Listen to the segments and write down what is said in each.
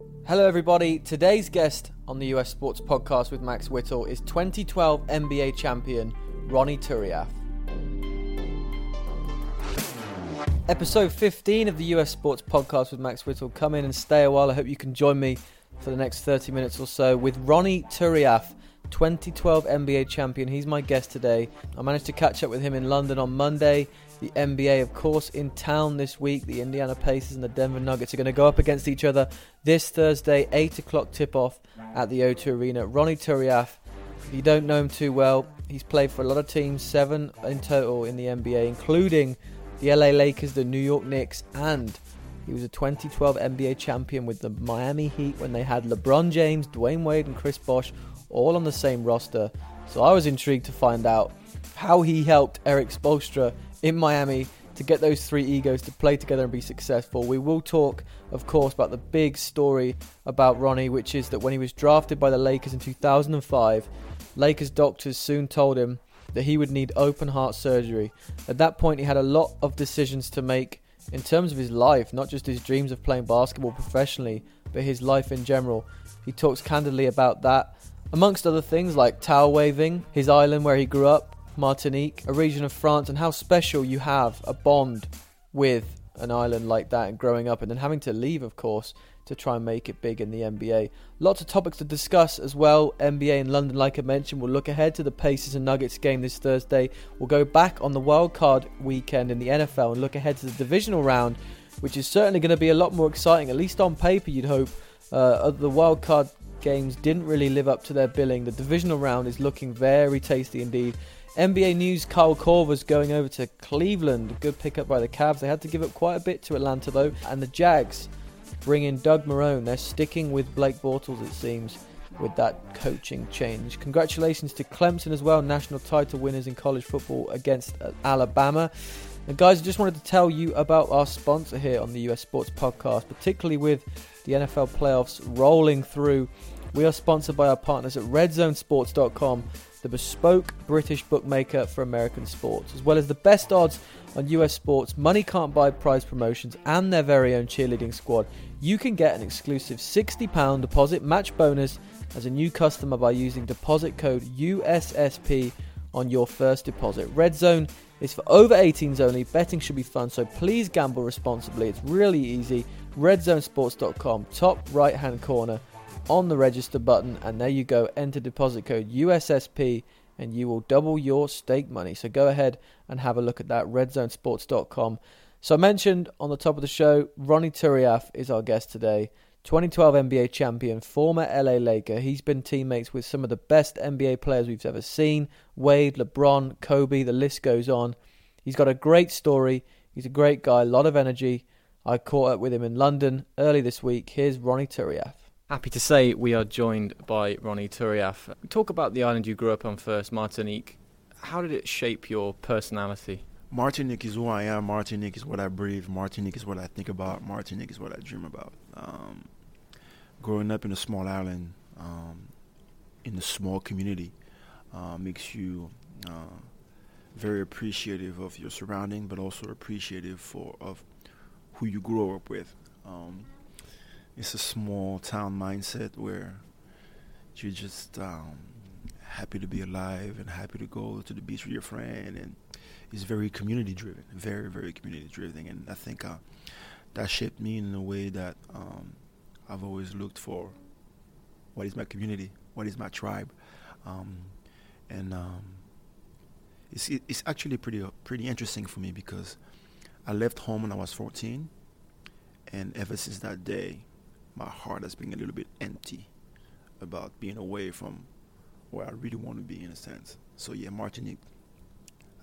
Hello, everybody. Today's guest on the US Sports Podcast with Max Whittle is 2012 NBA champion Ronny Turiaf. Episode 15 of the US Sports Podcast with Max Whittle. Come in and stay a while. I hope you can join me for the next 30 minutes or so with Ronny Turiaf, 2012 NBA champion. He's my guest today. I managed to catch up with him in London on Monday. The NBA, of course, in town this week. The Indiana Pacers and the Denver Nuggets are going to go up against each other this Thursday, 8 o'clock tip off at the O2 Arena. Ronny Turiaf, if you don't know him too well, he's played for a lot of teams, seven in total in the NBA, including the LA Lakers, the New York Knicks, and he was a 2012 NBA champion with the Miami Heat when they had LeBron James, Dwyane Wade, and Chris Bosh all on the same roster. So I was intrigued to find out how he helped Erik Spoelstra in Miami to get those three egos to play together and be successful. We will talk, of course, about the big story about Ronny, which is that when he was drafted by the Lakers in 2005, Lakers doctors soon told him that he would need open heart surgery. At that point, he had a lot of decisions to make in terms of his life, not just his dreams of playing basketball professionally, but his life in general. He talks candidly about that, amongst other things like towel waving, his island where he grew up, Martinique, a region of France, and how special you have a bond with an island like that and growing up and then having to leave, of course, to try and make it big in the NBA. Lots of topics to discuss as well. NBA in London, like I mentioned, we'll look ahead to the Pacers and Nuggets game this Thursday. We'll go back on the wild card weekend in the NFL and look ahead to the divisional round, which is certainly going to be a lot more exciting, at least on paper, you'd hope. Uh, the wild card games didn't really live up to their billing. The divisional round is looking very tasty indeed. NBA news: Kyle Korver's going over to Cleveland. Good pickup by the Cavs. They had to give up quite a bit to Atlanta though, and the Jags bring in Doug Marrone. They're sticking with Blake Bortles, it seems, with that coaching change. Congratulations to Clemson as well, national title winners in college football against Alabama. And guys, I just wanted to tell you about our sponsor here on the US Sports Podcast, particularly with the NFL playoffs rolling through. We are sponsored by our partners at RedZoneSports.com the bespoke British bookmaker for American sports, as well as the best odds on US sports, money can't buy prize promotions, and their very own cheerleading squad. You can get an exclusive £60 deposit match bonus as a new customer by using deposit code USSP on your first deposit. Red Zone is for over 18s only. Betting should be fun, so please gamble responsibly. It's really easy. RedZoneSports.com, top right hand corner on the register button, and there you go. Enter deposit code USSP, and you will double your stake money. So go ahead and have a look at that. RedZoneSports.com. So I mentioned on the top of the show, Ronny Turiaf is our guest today. 2012 NBA champion, former LA Laker. He's been teammates with some of the best NBA players we've ever seen Wade, LeBron, Kobe, the list goes on. He's got a great story. He's a great guy, a lot of energy. I caught up with him in London early this week. Here's Ronny Turiaf. Happy to say we are joined by Ronny Turiaf. Talk about the island you grew up on first, Martinique. How did it shape your personality? Martinique is who I am. Martinique is what I breathe. Martinique is what I think about. Martinique is what I dream about. Um, growing up in a small island, um, in a small community, uh, makes you uh, very appreciative of your surrounding, but also appreciative for of who you grow up with. Um, it's a small town mindset where you're just um, happy to be alive and happy to go to the beach with your friend and it's very community driven very very community driven and i think uh, that shaped me in a way that um, i've always looked for what is my community what is my tribe um, and um, it's, it's actually pretty pretty interesting for me because i left home when i was 14 and ever since that day my heart has been a little bit empty about being away from where I really want to be in a sense. So yeah, Martinique,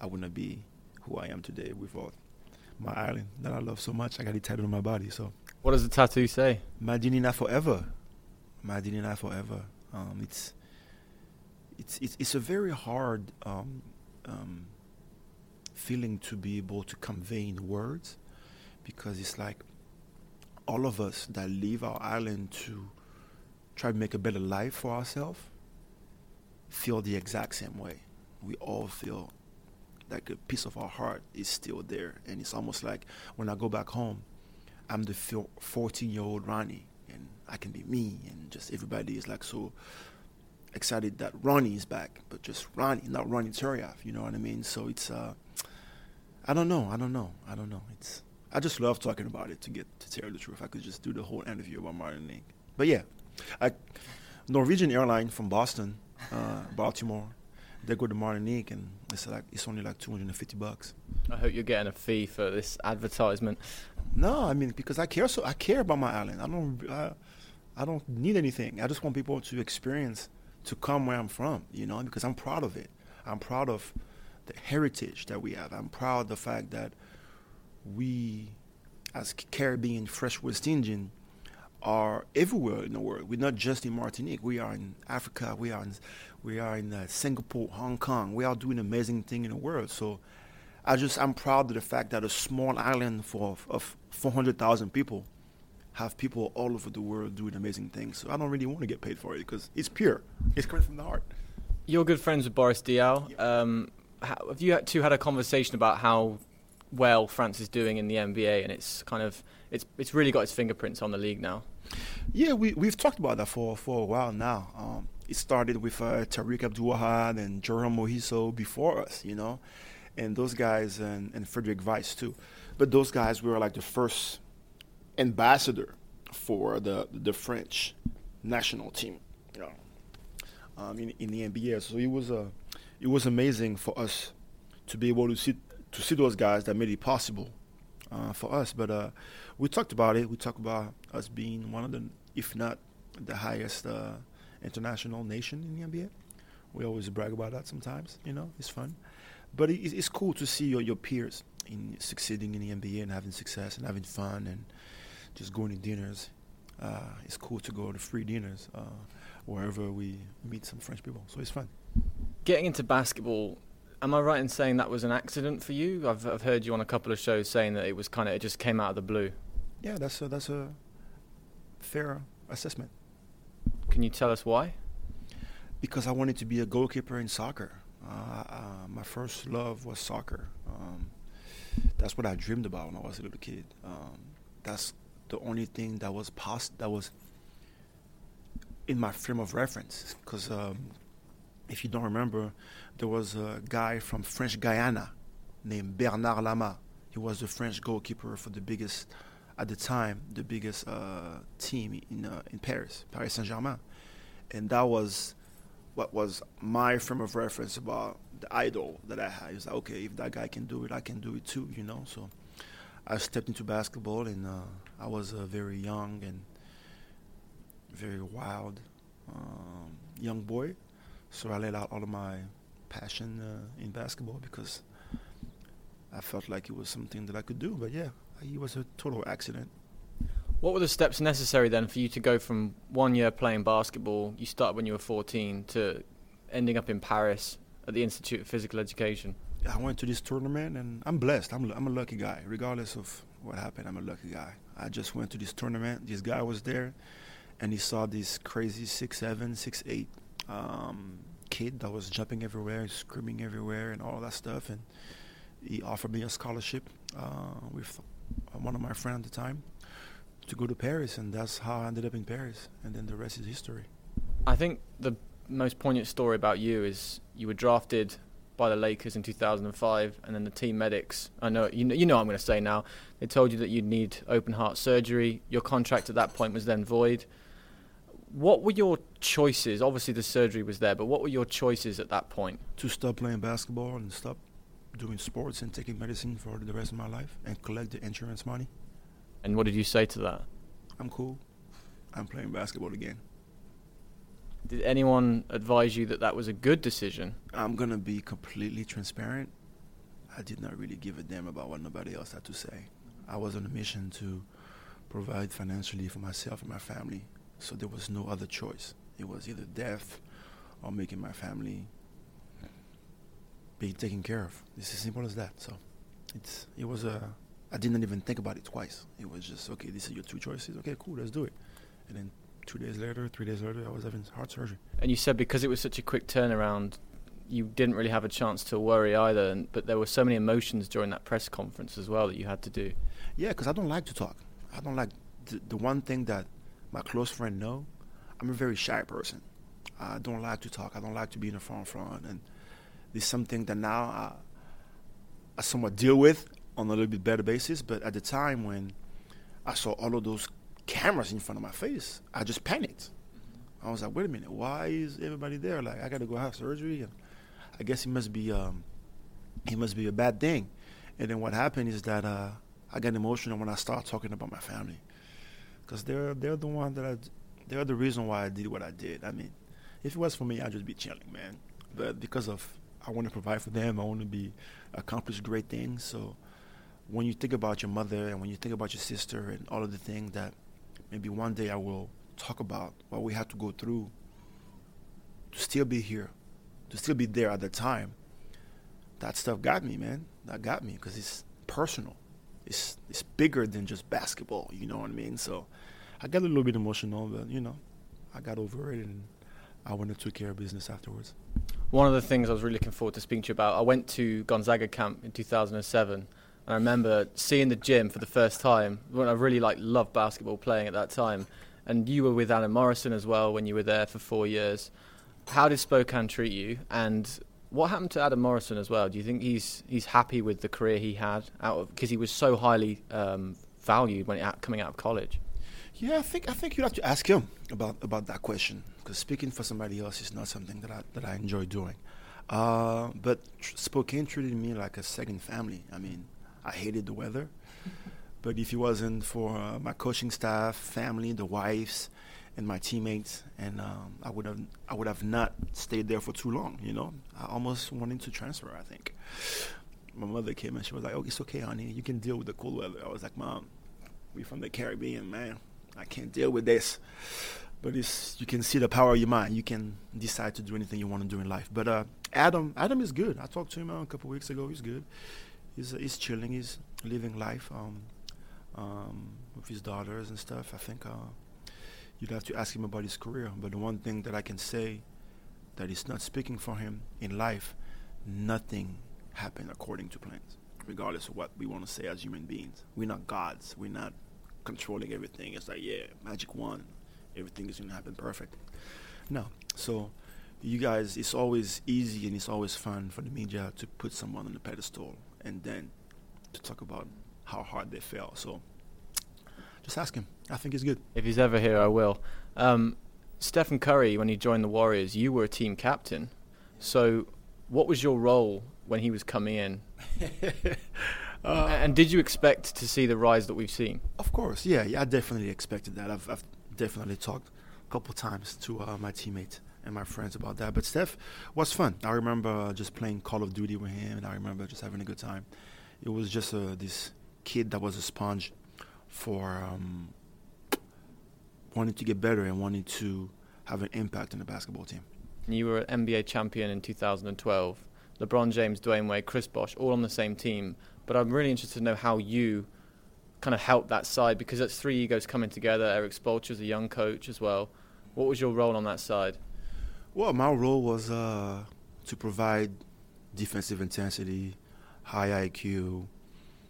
I wouldn't be who I am today without my island that I love so much. I got it tattooed on my body. So what does the tattoo say? Madinina forever. Madinina forever. Um, it's it's it's it's a very hard um, um, feeling to be able to convey in words because it's like all of us that leave our island to try to make a better life for ourselves feel the exact same way. We all feel like a piece of our heart is still there. And it's almost like when I go back home, I'm the 14 year old Ronny And I can be me, and just everybody is like so excited that Ronny is back, but just Ronny, not Ronny Turiaf. You know what I mean? So it's uh, I don't know, I don't know, I don't know. It's I just love talking about it to get to tell the truth. I could just do the whole interview about Martinique. But yeah, I, Norwegian airline from Boston, uh, Baltimore, they go to Martinique and it's like it's only like 250 bucks. I hope you're getting a fee for this advertisement. No, I mean because I care so I care about my island. I don't I, I don't need anything. I just want people to experience to come where I'm from, you know, because I'm proud of it. I'm proud of the heritage that we have. I'm proud of the fact that we, as Caribbean French West Indian, are everywhere in the world. We're not just in Martinique. We are in Africa. We are in, we are in uh, Singapore, Hong Kong. We are doing amazing things in the world. So, I just I'm proud of the fact that a small island for of 400,000 people have people all over the world doing amazing things. So I don't really want to get paid for it because it's pure. It's coming from the heart. You're good friends with Boris Diaw. Yeah. Um, have you two had a conversation about how well France is doing in the NBA, and it's kind of it's it's really got its fingerprints on the league now. Yeah, we we've talked about that for for a while now. Um, it started with uh, Tariq Abdul-Wahad and Jérôme Moïso before us, you know, and those guys and, and Frédéric Weis too. But those guys were like the first ambassador for the the French national team, you know, um, in in the NBA. So it was a uh, it was amazing for us to be able to see to see those guys that made it possible uh, for us. But uh, we talked about it. We talked about us being one of the, if not the highest uh, international nation in the NBA. We always brag about that sometimes. You know, it's fun. But it, it's cool to see your, your peers in succeeding in the NBA and having success and having fun and just going to dinners. Uh, it's cool to go to free dinners uh, wherever we meet some French people. So it's fun. Getting into basketball Am I right in saying that was an accident for you? I've, I've heard you on a couple of shows saying that it was kind of it just came out of the blue. Yeah, that's a, that's a fair assessment. Can you tell us why? Because I wanted to be a goalkeeper in soccer. Uh, uh, my first love was soccer. Um, that's what I dreamed about when I was a little kid. Um, that's the only thing that was pos- that was in my frame of reference. Because um, if you don't remember, there was a guy from French Guyana named Bernard Lama. He was the French goalkeeper for the biggest, at the time, the biggest uh, team in uh, in Paris, Paris Saint Germain, and that was what was my frame of reference about the idol that I had. It was like, okay, if that guy can do it, I can do it too, you know. So I stepped into basketball, and uh, I was a very young and very wild um, young boy. So I let out all of my passion uh, in basketball because I felt like it was something that I could do. But yeah, it was a total accident. What were the steps necessary then for you to go from one year playing basketball, you started when you were 14, to ending up in Paris at the Institute of Physical Education? I went to this tournament and I'm blessed. I'm, I'm a lucky guy. Regardless of what happened, I'm a lucky guy. I just went to this tournament. This guy was there and he saw this crazy six seven, six eight um, kid that was jumping everywhere, screaming everywhere, and all that stuff. And he offered me a scholarship uh, with one of my friends at the time to go to Paris, and that's how I ended up in Paris. And then the rest is history. I think the most poignant story about you is you were drafted by the Lakers in 2005, and then the team medics. I know you know, you know I'm going to say now. They told you that you'd need open heart surgery. Your contract at that point was then void what were your choices? Obviously, the surgery was there, but what were your choices at that point? To stop playing basketball and stop doing sports and taking medicine for the rest of my life and collect the insurance money. And what did you say to that? I'm cool. I'm playing basketball again. Did anyone advise you that that was a good decision? I'm going to be completely transparent. I did not really give a damn about what nobody else had to say. I was on a mission to provide financially for myself and my family so there was no other choice. It was either death or making my family be taken care of. It's as simple as that. So it's it was a I didn't even think about it twice. It was just okay. These are your two choices. Okay, cool. Let's do it. And then two days later, three days later, I was having heart surgery. And you said because it was such a quick turnaround, you didn't really have a chance to worry either. And, but there were so many emotions during that press conference as well that you had to do. Yeah, because I don't like to talk. I don't like the, the one thing that my close friend know, I'm a very shy person. I don't like to talk. I don't like to be in the front front, and it's something that now I, I somewhat deal with on a little bit better basis. But at the time when I saw all of those cameras in front of my face, I just panicked. I was like, wait a minute, why is everybody there? Like, I got to go have surgery, and I guess it must be um, it must be a bad thing. And then what happened is that uh, I got emotional when I started talking about my family, because they're they're the one that I, they're the reason why I did what I did. I mean, if it was for me, I'd just be chilling, man. But because of I want to provide for them, I want to be accomplish great things. So when you think about your mother and when you think about your sister and all of the things that maybe one day I will talk about what we had to go through to still be here, to still be there at the time. That stuff got me, man. That got me because it's personal. It's it's bigger than just basketball. You know what I mean? So I got a little bit emotional, but you know, I got over it and I went and took care of business afterwards. One of the things I was really looking forward to speaking to you about, I went to Gonzaga camp in 2007, and I remember seeing the gym for the first time when I really like loved basketball playing at that time. And you were with Adam Morrison as well when you were there for four years. How did Spokane treat you? And what happened to Adam Morrison as well? Do you think he's he's happy with the career he had out of because he was so highly um, valued when it, coming out of college? Yeah, I think I think you have to ask him about about that question because speaking for somebody else is not something that I that I enjoy doing. Uh, but Spokane treated me like a second family. I mean, I hated the weather, but if it wasn't for uh, my coaching staff, family, the wives, and my teammates, and um, I would have I would have not stayed there for too long. You know, I almost wanted to transfer. I think my mother came and she was like, "Oh, it's okay, honey. You can deal with the cold weather." I was like, "Mom, we from the Caribbean, man. I can't deal with this." but it's you can see the power of your mind. You can decide to do anything you want to do in life. But uh, Adam, Adam is good. I talked to him uh, a couple weeks ago. He's good. He's uh, he's chilling. He's living life um, um, with his daughters and stuff. I think uh, you'd have to ask him about his career. But the one thing that I can say that is not speaking for him in life, nothing happened according to plans. Regardless of what we want to say as human beings, we're not gods. We're not controlling everything. It's like yeah, magic wand everything is going to happen perfect. No. So you guys, it's always easy and it's always fun for the media to put someone on the pedestal and then to talk about how hard they fell. So just ask him. I think he's good. If he's ever here, I will. Um, Stephen Curry, when he joined the Warriors, you were a team captain. So what was your role when he was coming in? uh, and did you expect to see the rise that we've seen? Of course, yeah, yeah I definitely expected that. I've, I've definitely talked a couple times to uh, my teammates and my friends about that. But Steph was fun. I remember uh, just playing Call of Duty with him, and I remember just having a good time. It was just uh, this kid that was a sponge for um, wanting to get better and wanting to have an impact in the basketball team. You were an NBA champion in 2012. LeBron James, Dwyane Wade, Chris Bosh, all on the same team. But I'm really interested to know how you kind of helped that side because that's three egos coming together. Erik Spoelstra's a young coach as well. What was your role on that side? Well, my role was uh, to provide defensive intensity, high IQ,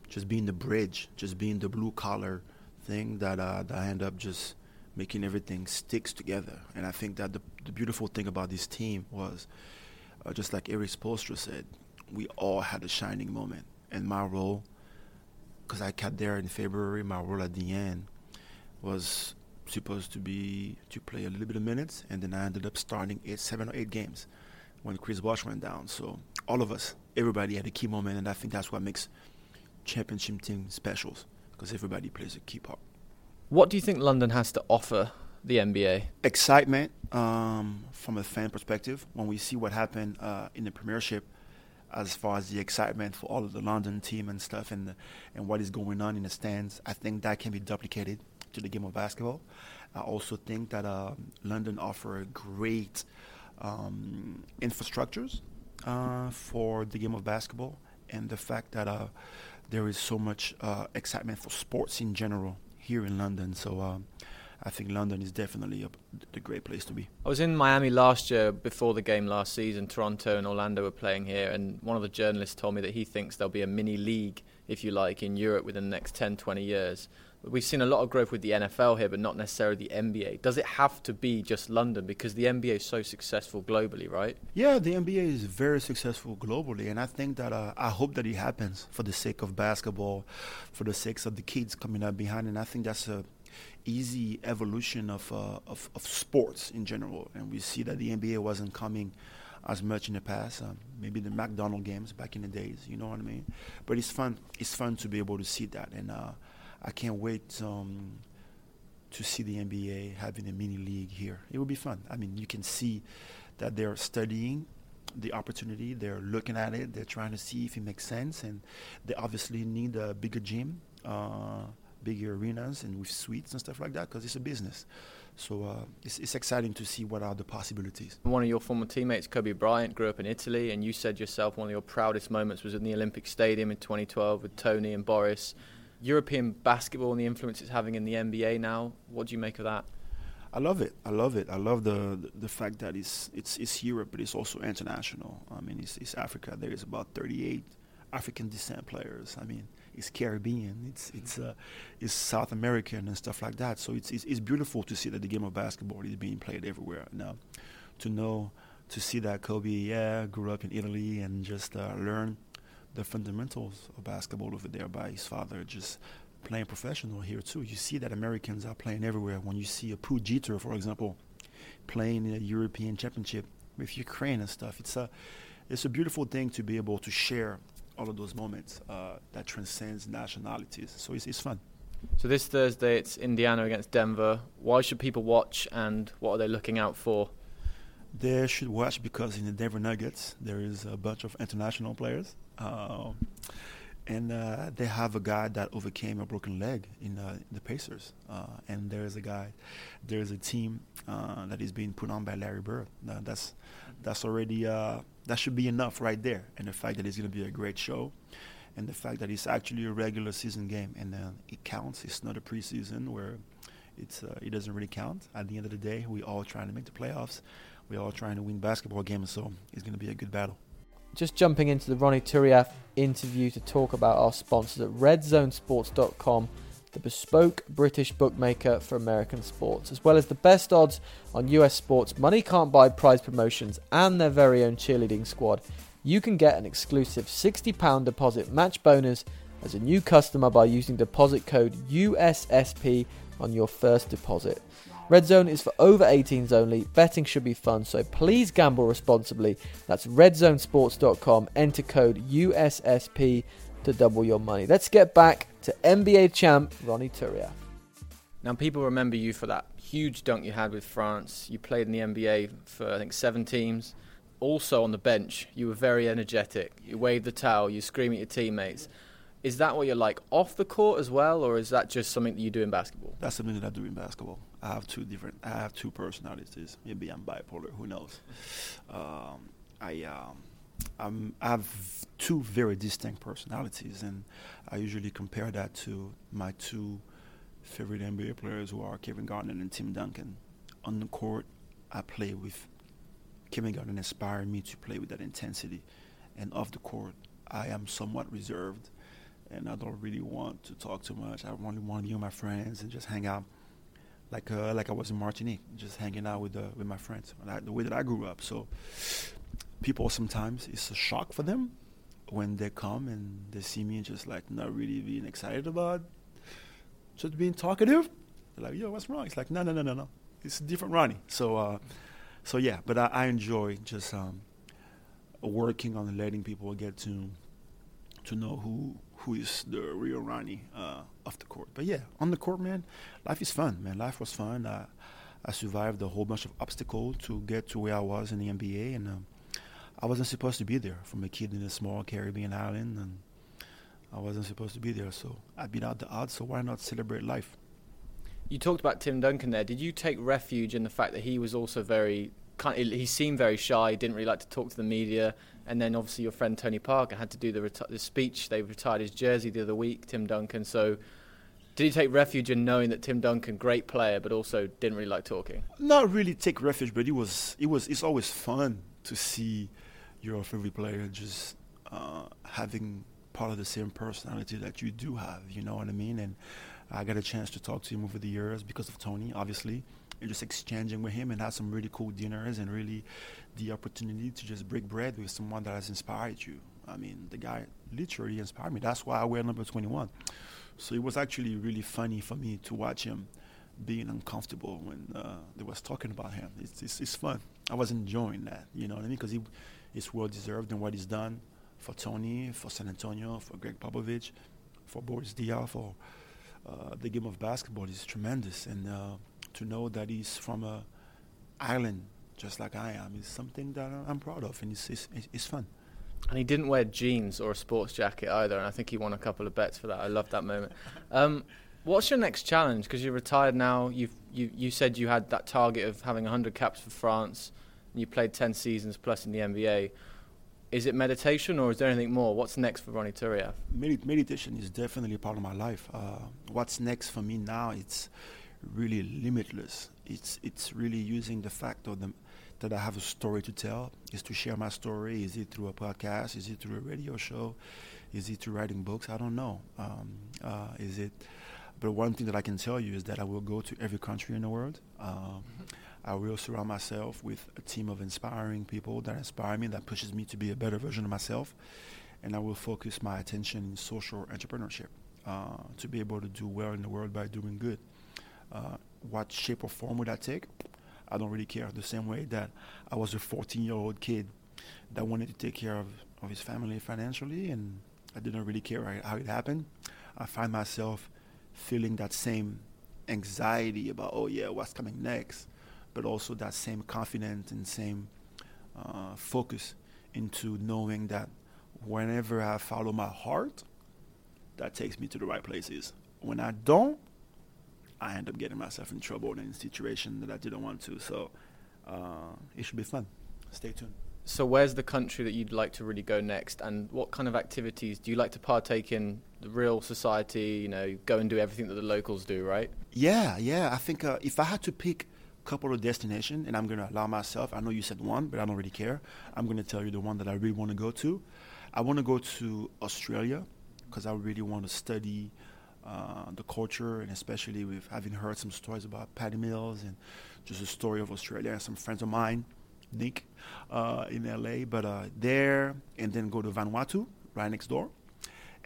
just being the bridge, just being the blue collar thing that uh, that I end up just making everything sticks together. And I think that the, the beautiful thing about this team was, uh, just like Erik Spoelstra said, we all had a shining moment. And my role because I got there in February, my role at the end was supposed to be to play a little bit of minutes, and then I ended up starting eight, seven or eight games when Chris Bosh went down. So all of us, everybody had a key moment, and I think that's what makes championship team specials because everybody plays a key part. What do you think London has to offer the NBA? Excitement um, from a fan perspective. When we see what happened uh, in the Premiership as far as the excitement for all of the London team and stuff and the, and what is going on in the stands. I think that can be duplicated to the game of basketball. I also think that uh, London offer great um, infrastructures uh, for the game of basketball, and the fact that uh, there is so much uh, excitement for sports in general here in London. So um, I think London is definitely a, the great place to be. I was in Miami last year before the game last season. Toronto and Orlando were playing here, and one of the journalists told me that he thinks there'll be a mini league, if you like, in Europe within the next 10, 20 years. We've seen a lot of growth with the NFL here, but not necessarily the NBA. Does it have to be just London because the NBA is so successful globally, right? Yeah, the NBA is very successful globally, and I think that uh, I hope that it happens for the sake of basketball, for the sake of the kids coming up behind, and I think that's a easy evolution of, uh, of, of sports in general. And we see that the NBA wasn't coming as much in the past. Um, maybe the McDonald games back in the days, you know what I mean? But it's fun. It's fun to be able to see that, and uh, I can't wait um, to see the NBA having a mini league here. It would be fun. I mean, you can see that they're studying the opportunity. They're looking at it. They're trying to see if it makes sense, and they obviously need a bigger gym, uh, bigger arenas, and with suites and stuff like that because it's a business. So uh, it's, it's exciting to see what are the possibilities. One of your former teammates, Kobe Bryant, grew up in Italy, and you said yourself one of your proudest moments was in the Olympic Stadium in 2012 with Tony and Boris. European basketball and the influence it's having in the NBA now. What do you make of that? I love it. I love it. I love the the, fact that it's it's it's Europe, but it's also international. I mean, it's, it's Africa. There is about 38 African descent players. I mean, it's Caribbean. It's it's uh, it's South American and stuff like that. So it's, it's it's beautiful to see that the game of basketball is being played everywhere now. To know to see that Kobe, yeah, grew up in Italy and just uh, learn the fundamentals of basketball over there by his father, just playing professional here too. You see that Americans are playing everywhere. When you see a Pooh Jeter, for example, playing in a European championship with Ukraine and stuff, it's a it's a beautiful thing to be able to share all of those moments uh, that transcends nationalities. So it's, it's fun. So this Thursday it's Indiana against Denver. Why should people watch, and what are they looking out for? They should watch because in the Denver Nuggets there is a bunch of international players, uh, and uh, they have a guy that overcame a broken leg in uh, the Pacers, uh, and there is a guy, there is a team uh, that is being put on by Larry Bird. that's that's already uh, that should be enough right there, and the fact that it's going to be a great show. And the fact that it's actually a regular season game and it counts. It's not a preseason where it's it doesn't really count. At the end of the day, we all trying to make the playoffs we're all trying to win basketball games, so it's going to be a good battle. Just jumping into the Ronny Turiaf interview to talk about our sponsors at RedZoneSports.com, the bespoke British bookmaker for American sports, as well as the best odds on US sports, money can't buy prize promotions, and their very own cheerleading squad. You can get an exclusive £60 deposit match bonus as a new customer by using deposit code USSP on your first deposit. Red Zone is for over 18s only. Betting should be fun, so please gamble responsibly. That's redzonesports.com. Enter code USSP to double your money. Let's get back to NBA champ Ronny Turiaf. Now, people remember you for that huge dunk you had with France. You played in the NBA for, I think, seven teams. Also on the bench, you were very energetic. You waved the towel, you scream at your teammates. Is that what you're like off the court as well, or is that just something that you do in basketball? That's something that I do in basketball. I have two different. I have two personalities. Maybe I'm bipolar. Who knows? Um, I um, I'm, I have two very distinct personalities, and I usually compare that to my two favorite NBA players, who are Kevin Garnett and Tim Duncan. On the court, I play with Kevin Garnett. Inspired me to play with that intensity, and off the court, I am somewhat reserved, and I don't really want to talk too much. I only want to with my friends and just hang out like uh, like I was in Martinique, just hanging out with uh, with my friends, I, the way that I grew up. So people sometimes it's a shock for them when they come and they see me and just like not really being excited about just being talkative. They're like, "Yo, what's wrong?" It's like, "No, no, no, no, no. It's a different Ronny." So uh, so yeah, but I, I enjoy just um, working on letting people get to to know who who is the real Ronny uh, off the court. But yeah, on the court, man, life is fun, man. Life was fun. I, I survived a whole bunch of obstacles to get to where I was in the NBA, and um, I wasn't supposed to be there from a kid in a small Caribbean island, and I wasn't supposed to be there. So I beat out the odds. So why not celebrate life? You talked about Tim Duncan there. Did you take refuge in the fact that he was also very he seemed very shy, didn't really like to talk to the media. And then obviously your friend Tony Parker had to do the, reti- the speech. They retired his jersey the other week, Tim Duncan. So did he take refuge in knowing that Tim Duncan, great player, but also didn't really like talking? Not really take refuge, but it was it was it's always fun to see your favorite player just uh, having part of the same personality that you do have. You know what I mean? And I got a chance to talk to him over the years because of Tony, obviously, just exchanging with him and have some really cool dinners and really the opportunity to just break bread with someone that has inspired you. I mean, the guy literally inspired me. That's why I wear number 21. So it was actually really funny for me to watch him being uncomfortable when uh, they was talking about him. It's, it's, it's fun. I was enjoying that, you know what I mean? Because he, it's well deserved in what he's done for Tony, for San Antonio, for Gregg Popovich, for Boris Diaw, for uh, the game of basketball is tremendous. And uh, to know that he's from a island just like I am is something that I'm proud of, and it's, it's, it's fun. And he didn't wear jeans or a sports jacket either, and I think he won a couple of bets for that. I love that moment. Um, what's your next challenge? Because you're retired now. You've, you you said you had that target of having 100 caps for France, and you played 10 seasons plus in the NBA. Is it meditation or is there anything more? What's next for Ronny Turiaf? Medit- meditation is definitely part of my life. Uh, what's next for me now? It's really limitless. It's it's really using the fact of the that I have a story to tell, is to share my story. Is it through a podcast? Is it through a radio show? Is it through writing books? I don't know. Um, uh, is it? But one thing that I can tell you is that I will go to every country in the world. Um, I will surround myself with a team of inspiring people that inspire me, that pushes me to be a better version of myself. And I will focus my attention in social entrepreneurship uh, to be able to do well in the world by doing good. Uh, what shape or form would that take? I don't really care. The same way that I was a 14 year old kid that wanted to take care of, of his family financially, and I didn't really care how it happened. I find myself feeling that same anxiety about, oh, yeah, what's coming next, but also that same confidence and same uh, focus into knowing that whenever I follow my heart, that takes me to the right places. When I don't, I end up getting myself in trouble in a situation that I didn't want to. So uh, it should be fun. Stay tuned. So where's the country that you'd like to really go next, and what kind of activities do you like to partake in? The real society, you know, go and do everything that the locals do, right? Yeah, yeah. I think uh, if I had to pick a couple of destinations, and I'm going to allow myself, I know you said one, but I don't really care. I'm going to tell you the one that I really want to go to. I want to go to Australia because I really want to study uh, the culture, and especially with having heard some stories about Patty Mills and just a story of Australia and some friends of mine, Nick, uh, in LA. But uh, there, and then go to Vanuatu, right next door.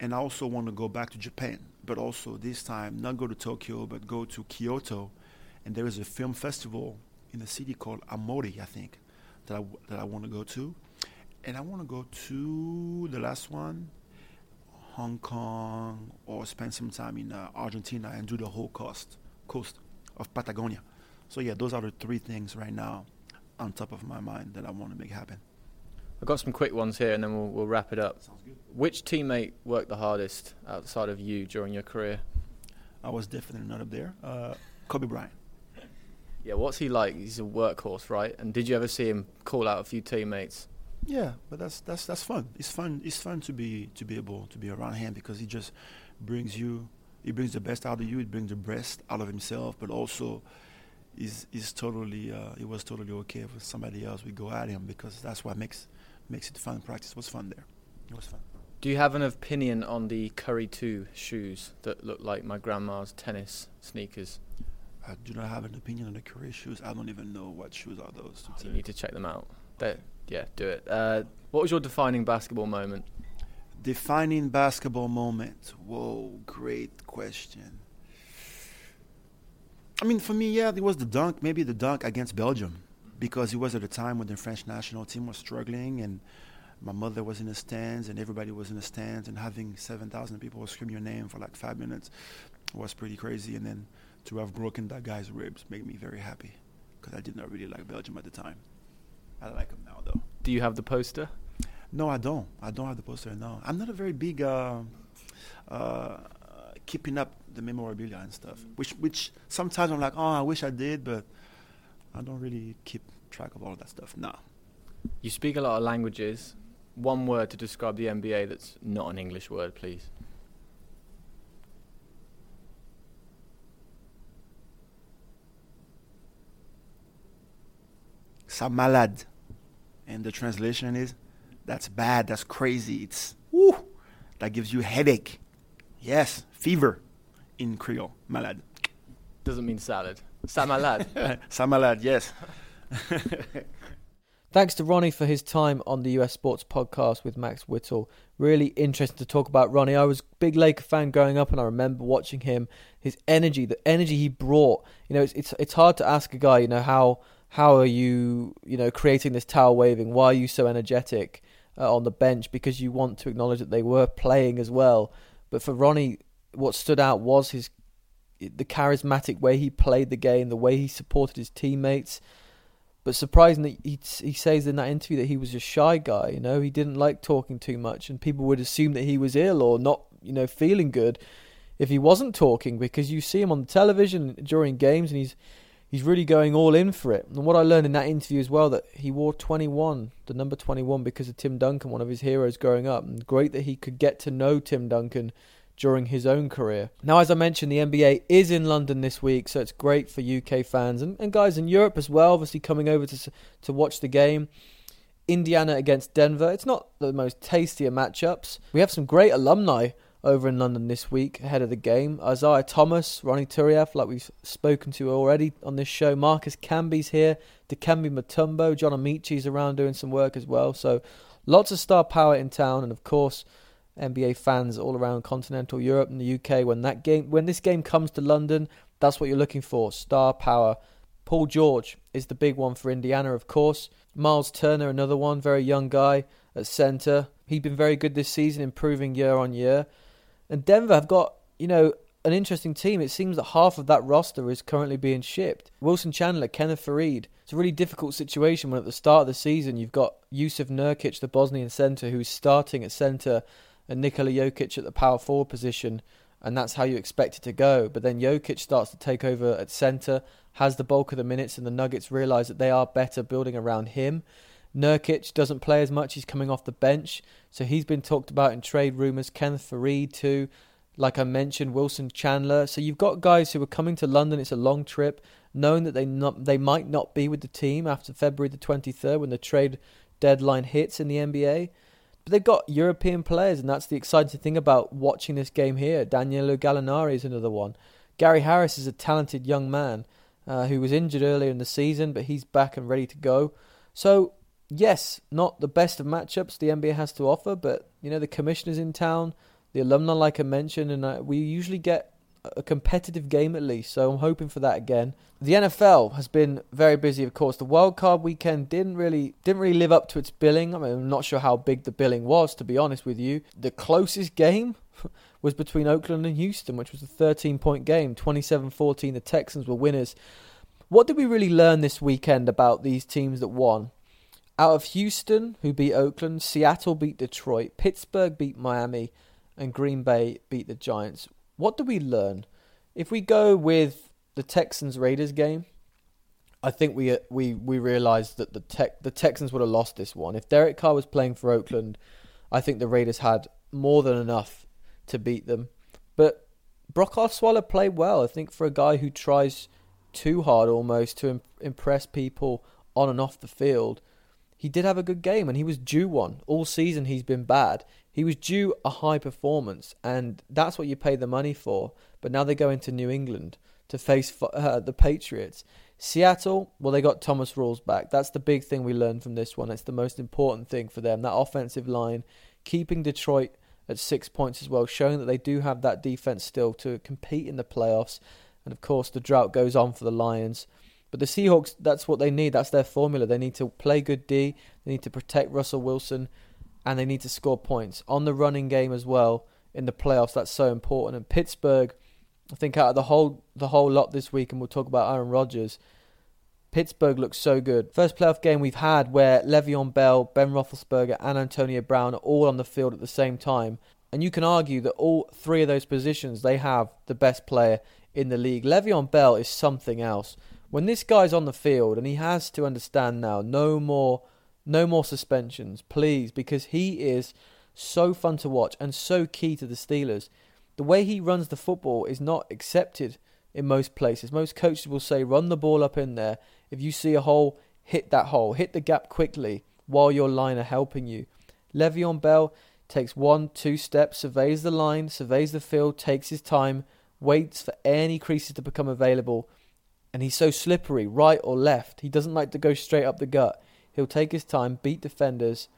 And I also want to go back to Japan, but also this time not go to Tokyo, but go to Kyoto. And there is a film festival in a city called Amori, I think, that I, that I want to go to. And I want to go to the last one, Hong Kong or spend some time in uh, Argentina and do the whole coast coast of Patagonia. So yeah, those are the three things right now on top of my mind that I want to make happen. I've got some quick ones here, and then we'll, we'll wrap it up. Which teammate worked the hardest outside of you during your career? I was definitely not up there. Uh, Kobe Bryant. Yeah, what's he like? He's a workhorse, right? And did you ever see him call out a few teammates? Yeah, but that's that's that's fun. It's fun. It's fun to be to be able to be around him because he just brings you. He brings the best out of you. He brings the best out of himself, but also, is is totally. Uh, it was totally okay if somebody else would go at him because that's what makes makes it fun. Practice was fun there. It was fun. Do you have an opinion on the Curry Two shoes that look like my grandma's tennis sneakers? I do not have an opinion on the Curry shoes. I don't even know what shoes are those. Oh, you need to check them out. Yeah, do it. Uh, what was your defining basketball moment? Defining basketball moment. Whoa, great question. I mean, for me, yeah, it was the dunk, maybe the dunk against Belgium, because it was at a time when the French national team was struggling, and my mother was in the stands, and everybody was in the stands, and having 7,000 people scream your name for like five minutes was pretty crazy. And then to have broken that guy's ribs made me very happy, because I did not really like Belgium at the time. I like him now, though. Do you have the poster? No, I don't. I don't have the poster. No, I'm not a very big uh, uh, keeping up the memorabilia and stuff. Which, which sometimes I'm like, oh, I wish I did, but I don't really keep track of all that stuff. No. You speak a lot of languages. One word to describe the NBA that's not an English word, please. Ça malade. And the translation is, that's bad, that's crazy. It's, woo, that gives you headache. Yes, fever in Creole. Malade. Doesn't mean salad. Samalad. Samalad, yes. Thanks to Ronny for his time on the US Sports Podcast with Max Whittle. Really interesting to talk about Ronny. I was a big Laker fan growing up, and I remember watching him. His energy, the energy he brought. You know, it's it's, it's hard to ask a guy, you know, how how are you, you know, creating this towel waving? Why are you so energetic uh, on the bench? Because you want to acknowledge that they were playing as well. But for Ronny, what stood out was his the charismatic way he played the game, the way he supported his teammates. But surprisingly, he he says in that interview that he was a shy guy. You know, he didn't like talking too much, and people would assume that he was ill or not, you know, feeling good if he wasn't talking because you see him on the television during games and he's he's really going all in for it. And what I learned in that interview as well that he wore 21, the number 21, because of Tim Duncan, one of his heroes growing up. And great that he could get to know Tim Duncan during his own career. Now, as I mentioned, the NBA is in London this week, so it's great for UK fans and, and guys in Europe as well, obviously coming over to, to watch the game. Indiana against Denver. It's not the most tastier matchups. We have some great alumni over in London this week ahead of the game. Isiah Thomas, Ronny Turiaf, like we've spoken to already on this show. Marcus Camby's here. Dikembe Mutombo. John Amaechi's around doing some work as well. So lots of star power in town. And of course, NBA fans all around continental Europe and the UK. When that game, when this game comes to London, that's what you're looking for: star power. Paul George is the big one for Indiana, of course. Miles Turner, another one, very young guy at centre. He's been very good this season, improving year on year. And Denver have got, you know, an interesting team. It seems that half of that roster is currently being shipped. Wilson Chandler, Kenneth Faried. It's a really difficult situation when at the start of the season you've got Jusuf Nurkic, the Bosnian centre, who's starting at centre and Nikola Jokic at the power forward position, and that's how you expect it to go. But then Jokic starts to take over at centre, has the bulk of the minutes, and the Nuggets realise that they are better building around him. Nurkic doesn't play as much, he's coming off the bench, so he's been talked about in trade rumours. Kenneth Faried, too. Like I mentioned, Wilson Chandler. So you've got guys who are coming to London. It's a long trip, knowing that they not they might not be with the team after February the 23rd when the trade deadline hits in the NBA. But they've got European players, and that's the exciting thing about watching this game here. Danilo Gallinari is another one. Gary Harris is a talented young man uh, who was injured earlier in the season, but he's back and ready to go. So, yes, not the best of matchups the NBA has to offer, but you know the commissioners in town, the alumni, like I mentioned, and uh, we usually get a competitive game at least. So I'm hoping for that again. The NFL has been very busy, of course. The wild card weekend didn't really didn't really live up to its billing. I mean, I'm not sure how big the billing was, to be honest with you. The closest game was between Oakland and Houston, which was a 13 point game, 27-14. The Texans were winners. What did we really learn this weekend about these teams that won? Out of Houston, who beat Oakland, Seattle beat Detroit, Pittsburgh beat Miami, and Green Bay beat the Giants. What do we learn? If we go with the Texans Raiders game, I think we we we realised that the tech the Texans would have lost this one. If Derek Carr was playing for Oakland, I think the Raiders had more than enough to beat them. But Brock Osweiler played well. I think for a guy who tries too hard almost to impress people on and off the field, he did have a good game and he was due one. All season he's been bad. He was due a high performance and that's what you pay the money for. But now they go into New England to face uh, the Patriots. Seattle, well, they got Thomas Rawls back. That's the big thing we learned from this one. It's the most important thing for them. That offensive line, keeping Detroit at six points as well, showing that they do have that defense still to compete in the playoffs. And of course, the drought goes on for the Lions. But the Seahawks, that's what they need. That's their formula. They need to play good D. They need to protect Russell Wilson, and they need to score points on the running game as well in the playoffs. That's so important. And Pittsburgh, I think out of the whole the whole lot this week, and we'll talk about Aaron Rodgers. Pittsburgh looks so good. First playoff game we've had where Le'Veon Bell, Ben Roethlisberger, and Antonio Brown are all on the field at the same time, and you can argue that all three of those positions they have the best player in the league. Le'Veon Bell is something else when this guy's on the field and he has to understand now no more no more suspensions please because he is so fun to watch and so key to the Steelers. The way he runs the football is not accepted in most places. Most coaches will say run the ball up in there. If you see a hole hit that hole. Hit the gap quickly while your line are helping you. Le'Veon Bell takes one two steps surveys the line surveys the field takes his time waits for any creases to become available, and he's so slippery, right or left. He doesn't like to go straight up the gut. He'll take his time, beat defenders.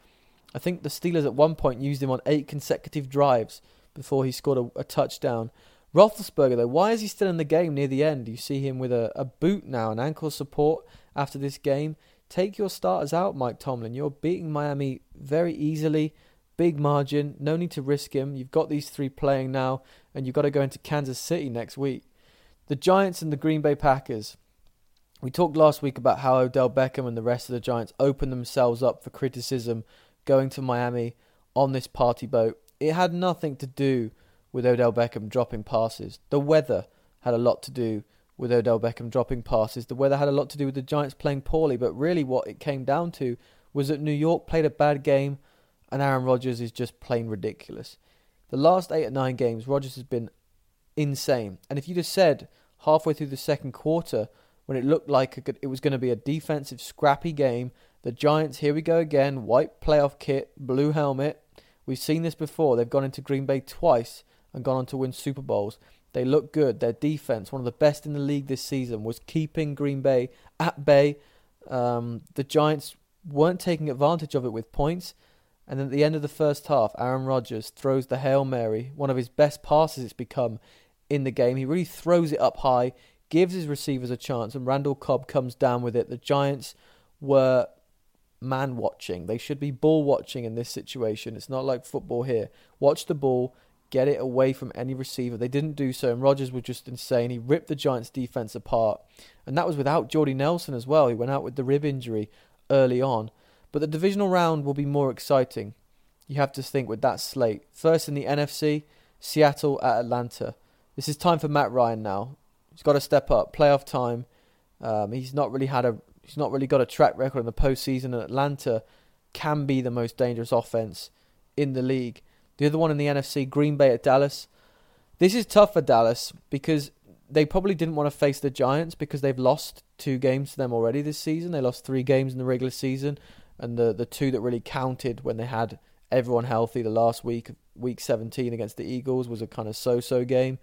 I think the Steelers at one point used him on eight consecutive drives before he scored a, a touchdown. Roethlisberger, though, why is he still in the game near the end? You see him with a, a boot now, an ankle support after this game. Take your starters out, Mike Tomlin. You're beating Miami very easily. Big margin. No need to risk him. You've got these three playing now, and you've got to go into Kansas City next week. The Giants and the Green Bay Packers. We talked last week about how Odell Beckham and the rest of the Giants opened themselves up for criticism going to Miami on this party boat. It had nothing to do with Odell Beckham dropping passes. The weather had a lot to do with Odell Beckham dropping passes. The weather had a lot to do with the Giants playing poorly, but really what it came down to was that New York played a bad game and Aaron Rodgers is just plain ridiculous. The last eight or nine games, Rodgers has been insane. And if you'd have said halfway through the second quarter, when it looked like it was going to be a defensive, scrappy game, the Giants, here we go again, white playoff kit, blue helmet. We've seen this before. They've gone into Green Bay twice and gone on to win Super Bowls. They look good. Their defense, one of the best in the league this season, was keeping Green Bay at bay. Um, the Giants weren't taking advantage of it with points. And then at the end of the first half, Aaron Rodgers throws the Hail Mary, one of his best passes it's become in the game. He really throws it up high, gives his receivers a chance, and Randall Cobb comes down with it. The Giants were man watching. They should be ball watching in this situation. It's not like football here. Watch the ball, get it away from any receiver. They didn't do so, and Rodgers was just insane. He ripped the Giants' defense apart, and that was without Jordy Nelson as well. He went out with the rib injury early on. But the divisional round will be more exciting. You have to think with that slate. First in the NFC, Seattle at Atlanta. This is time for Matt Ryan now. He's got to step up. Playoff time. Um, he's not really had a. He's not really got a track record in the postseason. And Atlanta can be the most dangerous offense in the league. The other one in the NFC, Green Bay at Dallas. This is tough for Dallas because they probably didn't want to face the Giants because they've lost two games to them already this season. They lost three games in the regular season and the the two that really counted when they had everyone healthy the last week week 17 against the Eagles was a kind of so-so game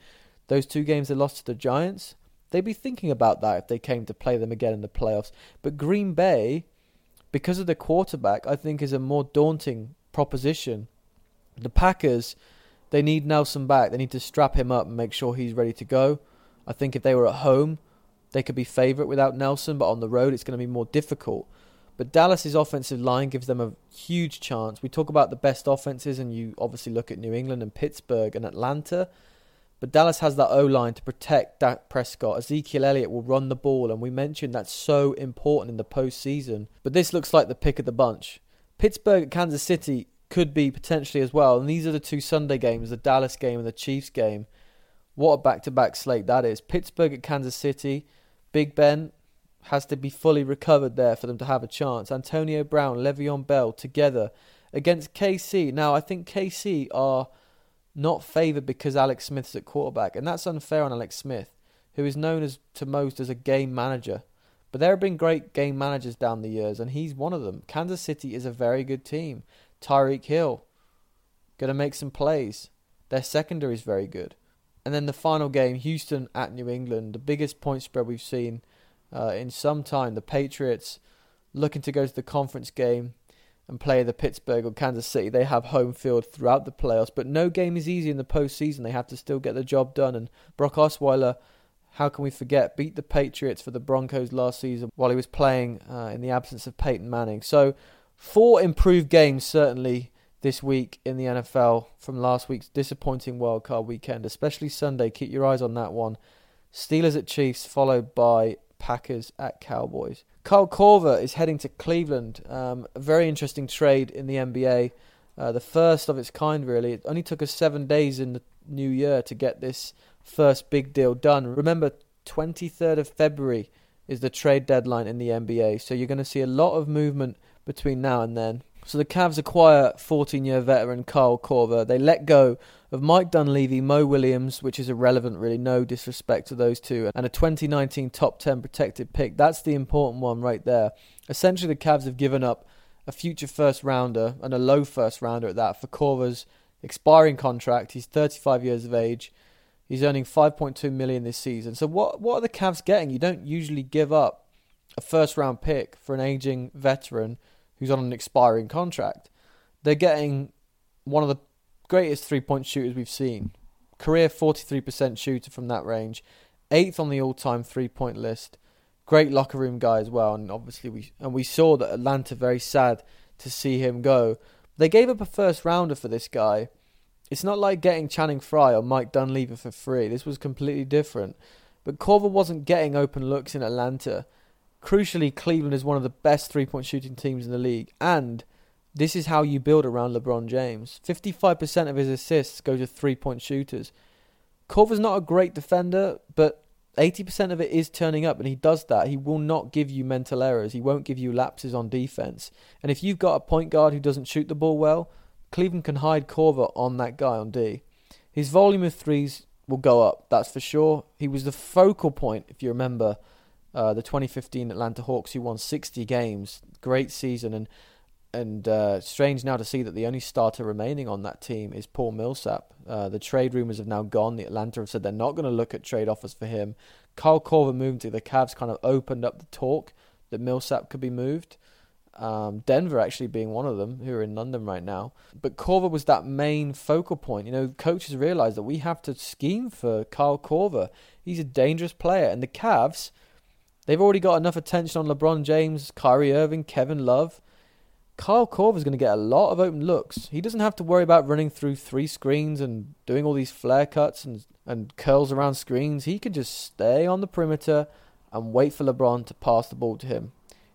those two games they lost to the Giants they'd be thinking about that if they came to play them again in the playoffs. But Green Bay because of the quarterback I think is a more daunting proposition. The Packers they need Nelson back. They need to strap him up and make sure he's ready to go. I think if they were at home they could be favorite without Nelson but on the road it's going to be more difficult. But Dallas's offensive line gives them a huge chance. We talk about the best offenses, and you obviously look at New England and Pittsburgh and Atlanta. But Dallas has that O line to protect Dak Prescott. Ezekiel Elliott will run the ball, and we mentioned that's so important in the postseason. But this looks like the pick of the bunch. Pittsburgh at Kansas City could be potentially as well. And these are the two Sunday games the Dallas game and the Chiefs game. What a back to back slate that is. Pittsburgh at Kansas City. Big Ben, has to be fully recovered there for them to have a chance. Antonio Brown, Le'Veon Bell together against KC. Now, I think KC are not favoured because Alex Smith's at quarterback, and that's unfair on Alex Smith, who is known as to most as a game manager. But there have been great game managers down the years, and he's one of them. Kansas City is a very good team. Tyreek Hill, going to make some plays. Their secondary is very good. And then the final game, Houston at New England, the biggest point spread we've seen uh, in some time. The Patriots looking to go to the conference game and play the Pittsburgh or Kansas City. They have home field throughout the playoffs, but no game is easy in the postseason. They have to still get the job done. And Brock Osweiler, how can we forget, beat the Patriots for the Broncos last season while he was playing uh, in the absence of Peyton Manning. So, four improved games certainly this week in the NFL from last week's disappointing wildcard weekend, especially Sunday. Keep your eyes on that one. Steelers at Chiefs, followed by Packers at Cowboys. Kyle Korver is heading to Cleveland. Um, a very interesting trade in the NBA. Uh, the first of its kind, really. It only took us seven days in the new year to get this first big deal done. Remember, 23rd of February is the trade deadline in the NBA, so you're going to see a lot of movement between now and then. So the Cavs acquire 14-year veteran Kyle Korver. They let go of Mike Dunleavy, Mo Williams, which is irrelevant really, no disrespect to those two, and a 2019 top 10 protected pick. That's the important one right there. Essentially, the Cavs have given up a future first rounder and a low first rounder at that for Korver's expiring contract. He's 35 years of age. He's earning 5.2 million this season. So what what are the Cavs getting? You don't usually give up a first round pick for an aging veteran who's on an expiring contract. They're getting one of the greatest three point shooters we've seen. Career 43% shooter from that range, eighth on the all time three point list. Great locker room guy as well, and obviously we and we saw that Atlanta very sad to see him go. They gave up a first rounder for this guy. It's not like getting Channing Frye or Mike Dunleavy for free. This was completely different. But Korver wasn't getting open looks in Atlanta. Crucially, Cleveland is one of the best three point shooting teams in the league, and this is how you build around LeBron James. 55% of his assists go to three point shooters. Korver's not a great defender, but 80% of it is turning up, and he does that. He will not give you mental errors. He won't give you lapses on defense. And if you've got a point guard who doesn't shoot the ball well, Cleveland can hide Korver on that guy on D. His volume of threes will go up, that's for sure. He was the focal point, if you remember, uh, the 2015 Atlanta Hawks, who won 60 games. Great season, and and uh, strange now to see that the only starter remaining on that team is Paul Millsap. Uh, the trade rumors have now gone. The Atlanta have said they're not going to look at trade offers for him. Kyle Korver moving to the Cavs kind of opened up the talk that Millsap could be moved. Um, Denver actually being one of them, who are in London right now. But Korver was that main focal point. You know, coaches realized that we have to scheme for Kyle Korver. He's a dangerous player, and the Cavs, they've already got enough attention on LeBron James, Kyrie Irving, Kevin Love Kyle Korver is going to get a lot of open looks. He doesn't have to worry about running through three screens and doing all these flare cuts and, and curls around screens. He can just stay on the perimeter and wait for LeBron to pass the ball to him.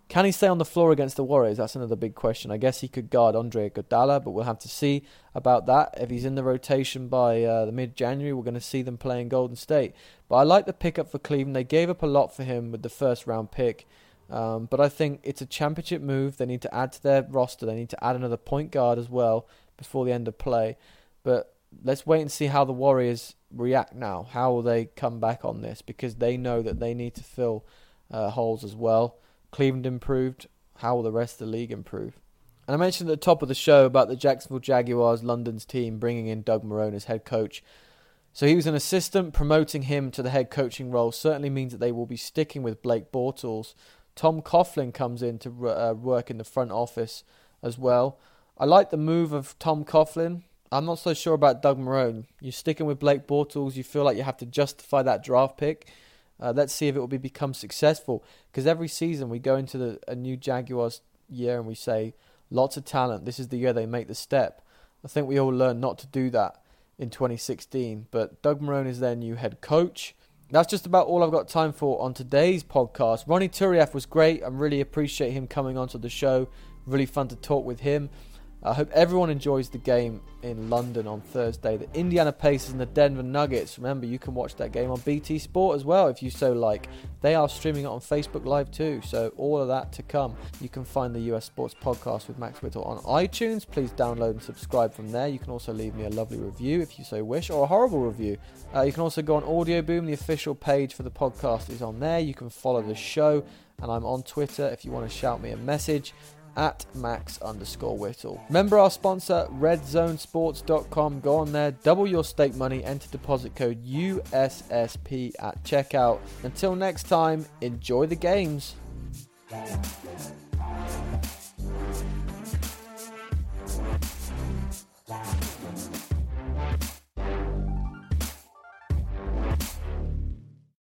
Can he stay on the floor against the Warriors? That's another big question. I guess he could guard Andre Iguodala, but we'll have to see about that. If he's in the rotation by uh, the mid-January, we're going to see them playing Golden State. But I like the pickup for Cleveland. They gave up a lot for him with the first round pick. Um, but I think it's a championship move. They need to add to their roster. They need to add another point guard as well before the end of play. But let's wait and see how the Warriors react now. How will they come back on this? Because they know that they need to fill uh, holes as well. Cleveland improved. How will the rest of the league improve? And I mentioned at the top of the show about the Jacksonville Jaguars London's team bringing in Doug Marrone as head coach. So he was an assistant. Promoting him to the head coaching role certainly means that they will be sticking with Blake Bortles Tom Coughlin comes in to uh, work in the front office as well. I like the move of Tom Coughlin. I'm not so sure about Doug Marrone. You're sticking with Blake Bortles. You feel like you have to justify that draft pick. Uh, let's see if it will be, become successful. Because every season we go into the, a new Jaguars year and we say, lots of talent. This is the year they make the step. I think we all learned not to do that in 2016. But Doug Marrone is their new head coach. That's just about all I've got time for on today's podcast. Ronny Turiaf was great. I really appreciate him coming onto the show. Really fun to talk with him. I hope everyone enjoys the game in London on Thursday. The Indiana Pacers and the Denver Nuggets. Remember, you can watch that game on BT Sport as well if you so like. They are streaming it on Facebook Live too, so all of that to come. You can find the US Sports Podcast with Max Whittle on iTunes. Please download and subscribe from there. You can also leave me a lovely review if you so wish, or a horrible review. Uh, you can also go on Audio Boom. The official page for the podcast is on there. You can follow the show, and I'm on Twitter if you want to shout me a message at max underscore whittle. Remember our sponsor, redzonesports.com. Go on there, double your stake money, enter deposit code USSP at checkout. Until next time, enjoy the games. Yeah.